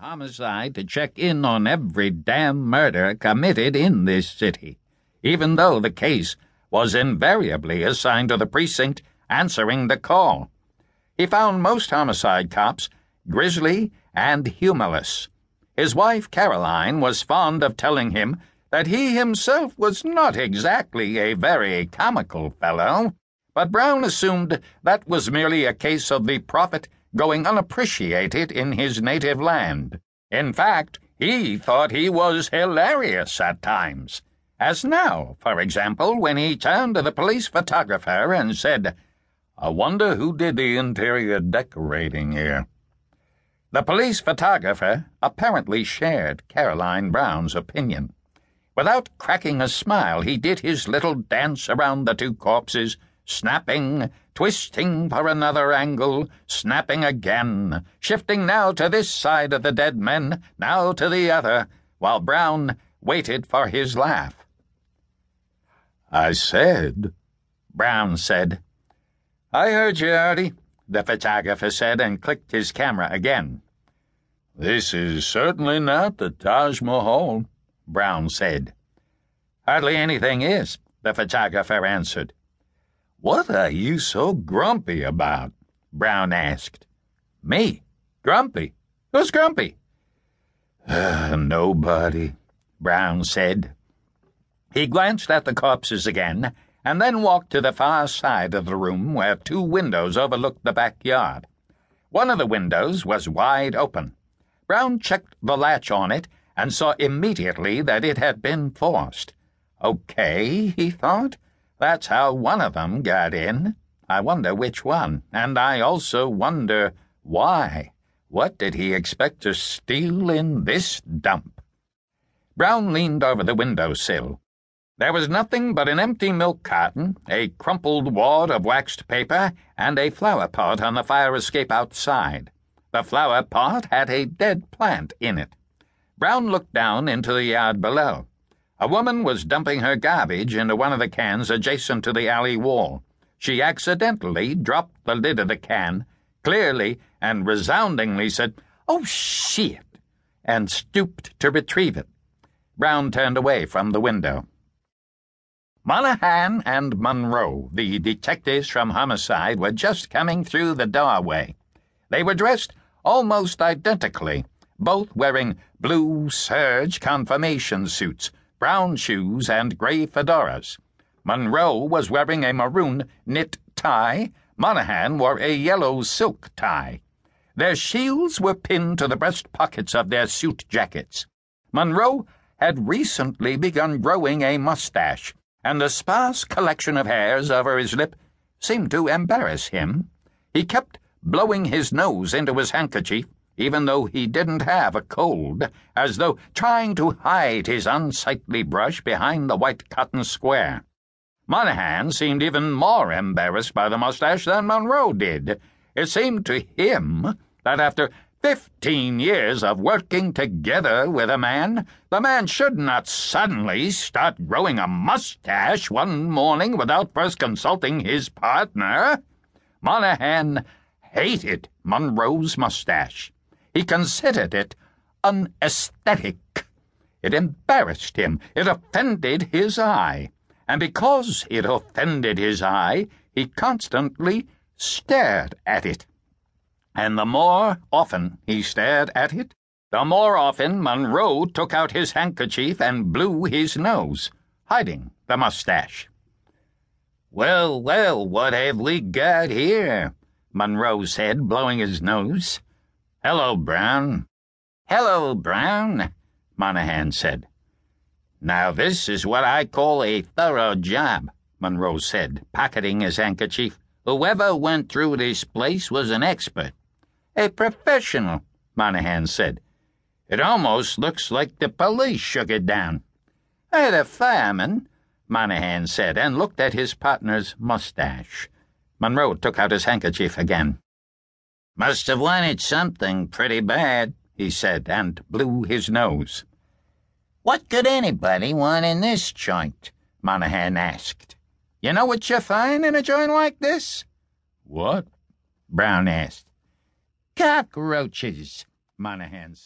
homicide to check in on every damn murder committed in this city, even though the case was invariably assigned to the precinct answering the call. He found most homicide cops grisly and humorless. His wife, Caroline, was fond of telling him that he himself was not exactly a very comical fellow, but Brown assumed that was merely a case of the prophet going unappreciated in his native land. In fact, he thought he was hilarious at times. As now, for example, when he turned to the police photographer and said, I wonder who did the interior decorating here. The police photographer apparently shared Caroline Brown's opinion. Without cracking a smile, he did his little dance around the two corpses snapping, twisting for another angle, snapping again, shifting now to this side of the dead men, now to the other, while Brown waited for his laugh. I said, Brown said. I heard you, Artie, the photographer said and clicked his camera again. This is certainly not the Taj Mahal, Brown said. Hardly anything is, the photographer answered. What are you so grumpy about? Brown asked. Me? Grumpy? Who's grumpy? Uh, nobody, Brown said. He glanced at the corpses again and then walked to the far side of the room where two windows overlooked the backyard. One of the windows was wide open. Brown checked the latch on it and saw immediately that it had been forced. Okay, he thought. That's how one of them got in. I wonder which one, and I also wonder why. What did he expect to steal in this dump? Brown leaned over the window sill. There was nothing but an empty milk carton, a crumpled wad of waxed paper, and a flower pot on the fire escape outside. The flower pot had a dead plant in it. Brown looked down into the yard below. A woman was dumping her garbage into one of the cans adjacent to the alley wall. She accidentally dropped the lid of the can, clearly and resoundingly said, Oh, shit, and stooped to retrieve it. Brown turned away from the window. Monoghan and Monroe, the detectives from Homicide, were just coming through the doorway. They were dressed almost identically, both wearing blue serge confirmation suits brown shoes, and gray fedoras. Monroe was wearing a maroon knit tie. Monoghan wore a yellow silk tie. Their shields were pinned to the breast pockets of their suit jackets. Monroe had recently begun growing a mustache, and the sparse collection of hairs over his lip seemed to embarrass him. He kept blowing his nose into his handkerchief even though he didn't have a cold, as though trying to hide his unsightly brush behind the white cotton square. Monoghan seemed even more embarrassed by the mustache than Monroe did. It seemed to him that after fifteen years of working together with a man, the man should not suddenly start growing a mustache one morning without first consulting his partner. Monoghan hated Monroe's mustache. He considered it unesthetic. It embarrassed him. It offended his eye. And because it offended his eye, he constantly stared at it. And the more often he stared at it, the more often Monroe took out his handkerchief and blew his nose, hiding the mustache. Well, well, what have we got here? Monroe said, blowing his nose. Hello, Brown. Hello, Brown, Monoghan said. Now, this is what I call a thorough job, Monroe said, pocketing his handkerchief. Whoever went through this place was an expert. A professional, Monoghan said. It almost looks like the police shook it down. Hey, the fireman, Monoghan said, and looked at his partner's mustache. Monroe took out his handkerchief again. Must have wanted something pretty bad, he said, and blew his nose. What could anybody want in this joint? Monoghan asked. You know what you find in a joint like this? What? Brown asked. Cockroaches, Monoghan said.